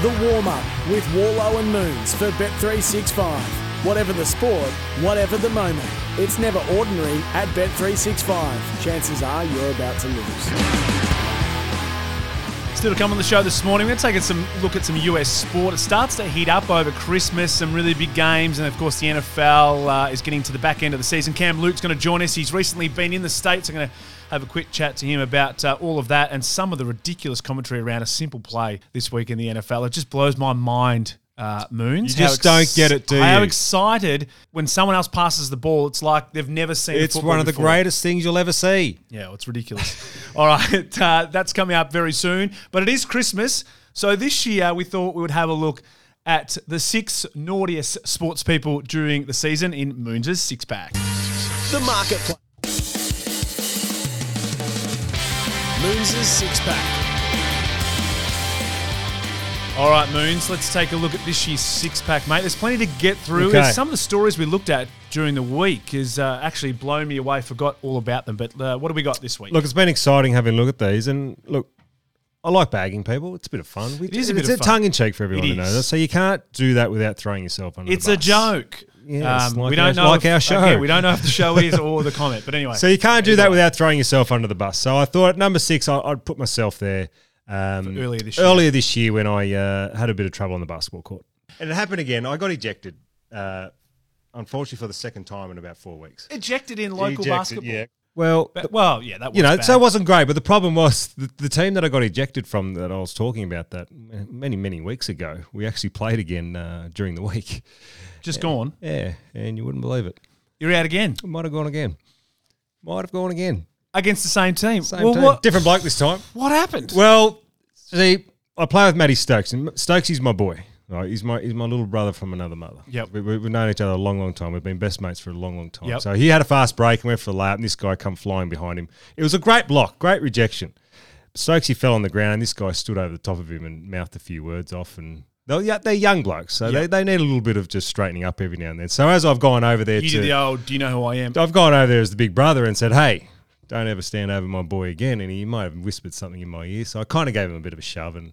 The warm up with Warlow and Moons for Bet365. Whatever the sport, whatever the moment, it's never ordinary at Bet365. Chances are you're about to lose. Still to come on the show this morning, we're take a look at some US sport. It starts to heat up over Christmas, some really big games, and of course, the NFL uh, is getting to the back end of the season. Cam Luke's going to join us. He's recently been in the States. I'm going to have a quick chat to him about uh, all of that and some of the ridiculous commentary around a simple play this week in the NFL. It just blows my mind. Uh, Moons. You just don't get it, do you? How excited when someone else passes the ball. It's like they've never seen. It. It's football one of the before. greatest things you'll ever see. Yeah, well, it's ridiculous. All right, uh, that's coming up very soon. But it is Christmas. So this year we thought we would have a look at the six naughtiest sports people during the season in Moons' six pack. The marketplace. Moons' six pack. All right, Moons, let's take a look at this year's six pack, mate. There's plenty to get through. Okay. Some of the stories we looked at during the week is uh, actually blown me away. Forgot all about them. But uh, what do we got this week? Look, it's been exciting having a look at these, and look, I like bagging people. It's a bit of fun. We, It is a it's bit of fun. tongue in cheek for everyone to know is. that. So you can't do that without throwing yourself under it's the a joke. Yes, like we don't our- know like if, our show. again, we don't know if the show is or the comment. But anyway, So you can't do that without throwing yourself under the bus. So I thought at number six, I, I'd put myself there. Um, earlier this year. Earlier this year when I uh, had a bit of trouble on the basketball court. And it happened again. I got ejected, uh, unfortunately, for the second time in about four weeks. ejected in local Ejected, basketball. Yeah. Well, But, well, yeah, that was you know, bad. so it wasn't great. But the problem was the, the team that I got ejected from that I was talking about that many, many weeks ago, we actually played again uh, during the week. just gone. Yeah, and you wouldn't believe it. You're out again It might have gone again. Might have gone again. Against the same team. Same well, team. what Different bloke this time. what happened? Well, see, I play with Matty Stokes, and Stokes is my boy. Right, he's my he's my little brother from another mother. Yep. we, we, we've known each other a long, long time. We've been best mates for a long, long time. Yep. So he had a fast break and went for the lap, and this guy come flying behind him. It was a great block, great rejection. Stokes he fell on the ground, and this guy stood over the top of him and mouthed a few words off. And they're, they're young blokes, so they, Yep. they need a little bit of just straightening up every now and then. So as I've gone over there you to did the old. Do you know who I am? I've gone over there as the big brother and said, "Hey, don't ever stand over my boy again." And he might have whispered something in my ear, so I kind of gave him a bit of a shove, and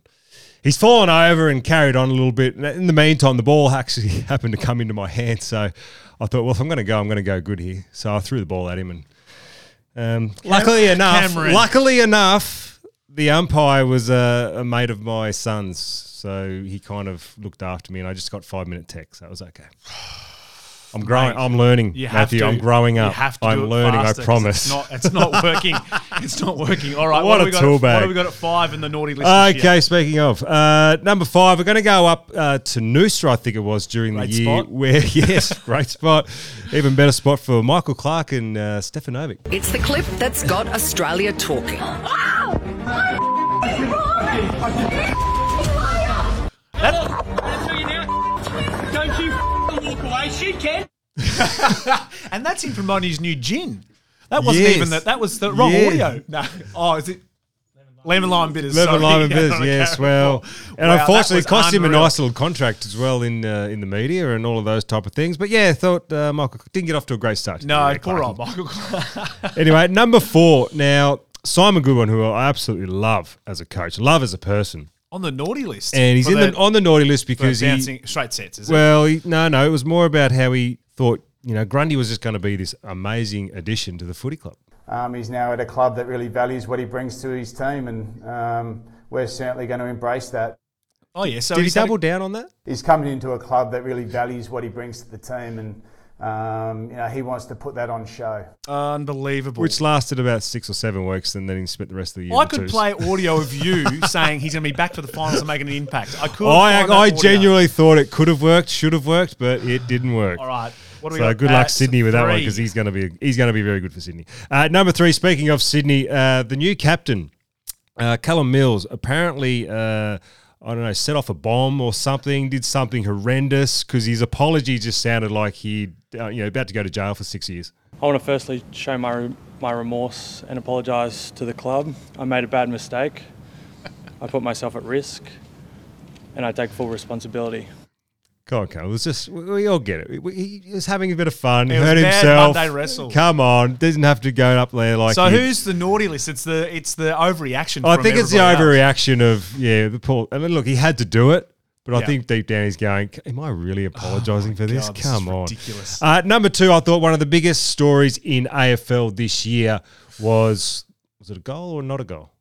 he's fallen over and carried on a little bit. And in the meantime, the ball actually happened to come into my hand, so I thought, well, if I'm going to go, I'm going to go good here. So I threw the ball at him, and um, luckily enough, Cameron. luckily enough, the umpire was a, a mate of my son's. So he kind of looked after me, and I just got five minute text. That was okay. I'm growing. Mate, I'm learning, You have Matthew. to. I'm growing You up. have to I'm do it learning. faster I 'cause promise. It's not. It's not working. it's not working. All right. What have a we got tool at, bag. What have we got at five in the naughty list? Okay, year? speaking of uh, number five, we're going to go up uh, to Noosa, I think it was during Great the year spot. where yes, great spot, even better spot for Michael Clarke and uh, Stefanovic. It's the clip that's got Australia talking. Don't you walk away. She can. And that's him promoting his new gin. That wasn't Yes. even that. That was the wrong Yeah. audio. No. Oh, is it? Lemon lime bitters. Lemon sorry. lime and Yeah, biz, on a yes. carrot Well, and Wow, that unfortunately, was it cost him a unreal. nice little contract as well in uh, in the media and all of those type of things. But yeah, I thought uh, Michael didn't get off to a great start. No, Yeah, poor old Michael. Anyway, number four. Now, Simon Goodwin, who I absolutely love as a coach, love as a person, on the naughty list, and he's For in the, on the naughty list for because he bouncing straight sets. Is it? Well, he, no, no. It was more about how he thought, you know, Grundy was just going to be this amazing addition to the footy club. Um, he's now at a club that really values what he brings to his team, and um, we're certainly going to embrace that. Oh yeah. So Did he he's had a- double down on that? He's coming into a club that really values what he brings to the team, and um, you know he wants to put that on show. Unbelievable. Which lasted about six or seven weeks, and then he spent the rest of the year. I could twos. play audio of you saying he's going to be back for the finals and making an impact. I could. I, I genuinely thought it could have worked, should have worked, but it didn't work. All right. What do we So got good luck, Sydney, with that one because he's going to be he's going to be very good for Sydney. Uh, number three. Speaking of Sydney, uh, the new captain, uh, Callum Mills, apparently. Uh, I don't know, set off a bomb or something, did something horrendous because his apology just sounded like he, uh, you know, about to go to jail for six years. I want to firstly show my my remorse and apologise to the club. I made a bad mistake. I put myself at risk, and I take full responsibility. Come on, Callum. It was just we, we all get it. We, he was having a bit of fun. It hurt himself. Monday wrestle. Come on, doesn't have to go up there like. so he- who's the naughty list? It's the it's the overreaction. I think it's the else. overreaction of yeah. The Paul. And look, he had to do it, but I think deep down he's going, "Am I really apologising for this? God, Come is on." ridiculous. Uh, number two, I thought one of the biggest stories in AFL this year was was it a goal or not a goal?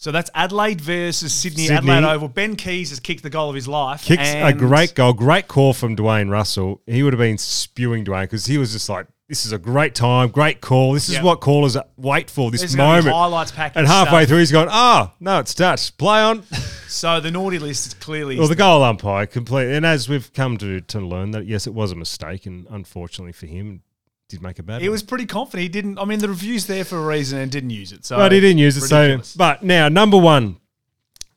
So that's Adelaide versus Sydney, Sydney. Adelaide Oval. Ben Keays has kicked the goal of his life. Kicks a great goal, great call from Dwayne Russell. He would have been spewing Dwayne because he was just like, "This is a great time, great call. This is Yep. what callers wait for. This There's moment." highlights package and halfway stuff. through, he's gone, "Ah, no, it's touched. Play on." So the naughty list is clearly. Well, the goal umpire completely, and as we've come to to learn that yes, it was a mistake, and unfortunately for him, did make a bad. he one. was pretty confident. He didn't. I mean, the review's there for a reason and didn't use it. So, but he didn't use it. ridiculous. So, but now number one,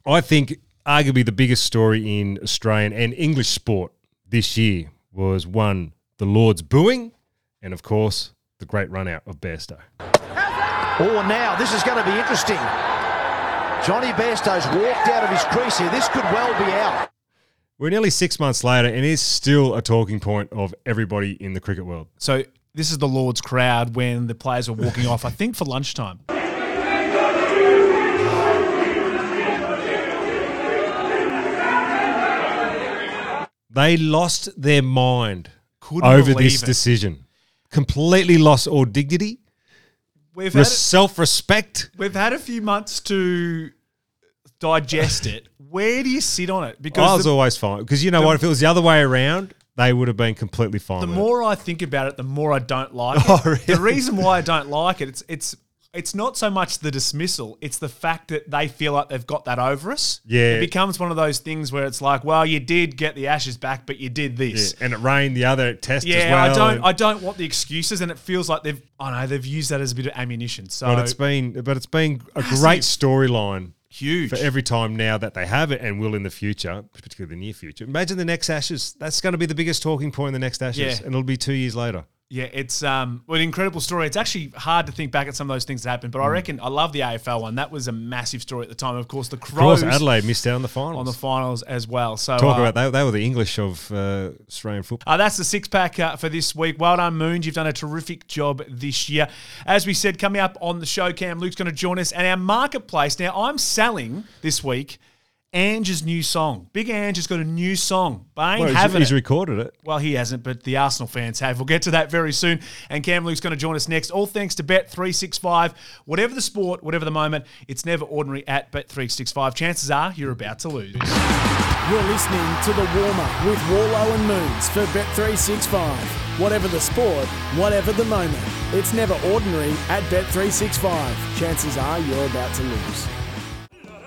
I think arguably the biggest story in Australian and English sport this year was one the Lords booing, and of course the great run out of Bairstow. Oh, now this is going to be interesting. Johnny Bairstow's walked out of his crease here. This could well be out. We're nearly six months later, and it's still a talking point of everybody in the cricket world. So this is the Lord's crowd when the players were walking off. I think for lunchtime. They lost their mind Couldn't over this it. decision. Completely lost all dignity, We've had self-respect. we've had a few months to digest it. Where do you sit on it? Because I was the, always fine because you know the- what? If it was the other way around, they would have been completely fine. the more I think about it, the more I don't like it. Oh, really? The reason why I don't like it, it's it's it's not so much the dismissal, it's the fact that they feel like they've got that over us. Yeah. It becomes one of those things where it's like, well, you did get the ashes back, but you did this. Yeah, and it rained the other test Yeah, as well. I don't I don't want the excuses and it feels like they've I know they've used that as a bit of ammunition. So but it's been, but it's been a great storyline huge. for every time now that they have it and will in the future, particularly the near future. Imagine the next Ashes. That's going to be the biggest talking point in the next Ashes, Yeah. and it'll be two years later. Yeah, it's um well, an incredible story. It's actually hard to think back at some of those things that happened, but I reckon I love the AFL one. That was a massive story at the time. Of course, the Crows. Of course, Adelaide missed out on the finals. on the finals as well. So Talk uh, about that. They were the English of uh, Australian football. Uh, that's the six pack uh, for this week. Well done, Moons. You've done a terrific job this year. As we said, coming up on the show, Cam Luke's going to join us and our marketplace. Now, I'm selling this week Ange's new song. Big Ange has got a new song. But I ain't Well, he's, having he's it. recorded it. Well, he hasn't, but the Arsenal fans have. We'll get to that very soon. And Cam Luke's going to join us next. All thanks to Bet365. Whatever the sport, whatever the moment, it's never ordinary at Bet365. Chances are you're about to lose. You're listening to The Warm Up with Warlow and Moons for Bet365. Whatever the sport, whatever the moment, it's never ordinary at Bet365. Chances are you're about to lose.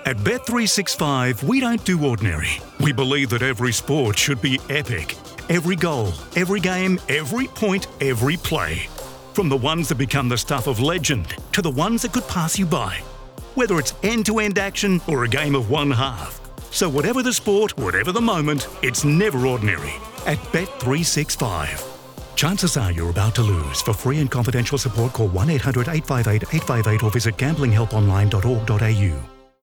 At Bet365, we don't do ordinary. We believe that every sport should be epic. Every goal, every game, every point, every play. From the ones that become the stuff of legend to the ones that could pass you by. Whether it's end to end action or a game of one half. So, whatever the sport, whatever the moment, it's never ordinary. At Bet365. Chances are you're about to lose. For free and confidential support, call 1 800 858 858 or visit gamblinghelponline.org.au.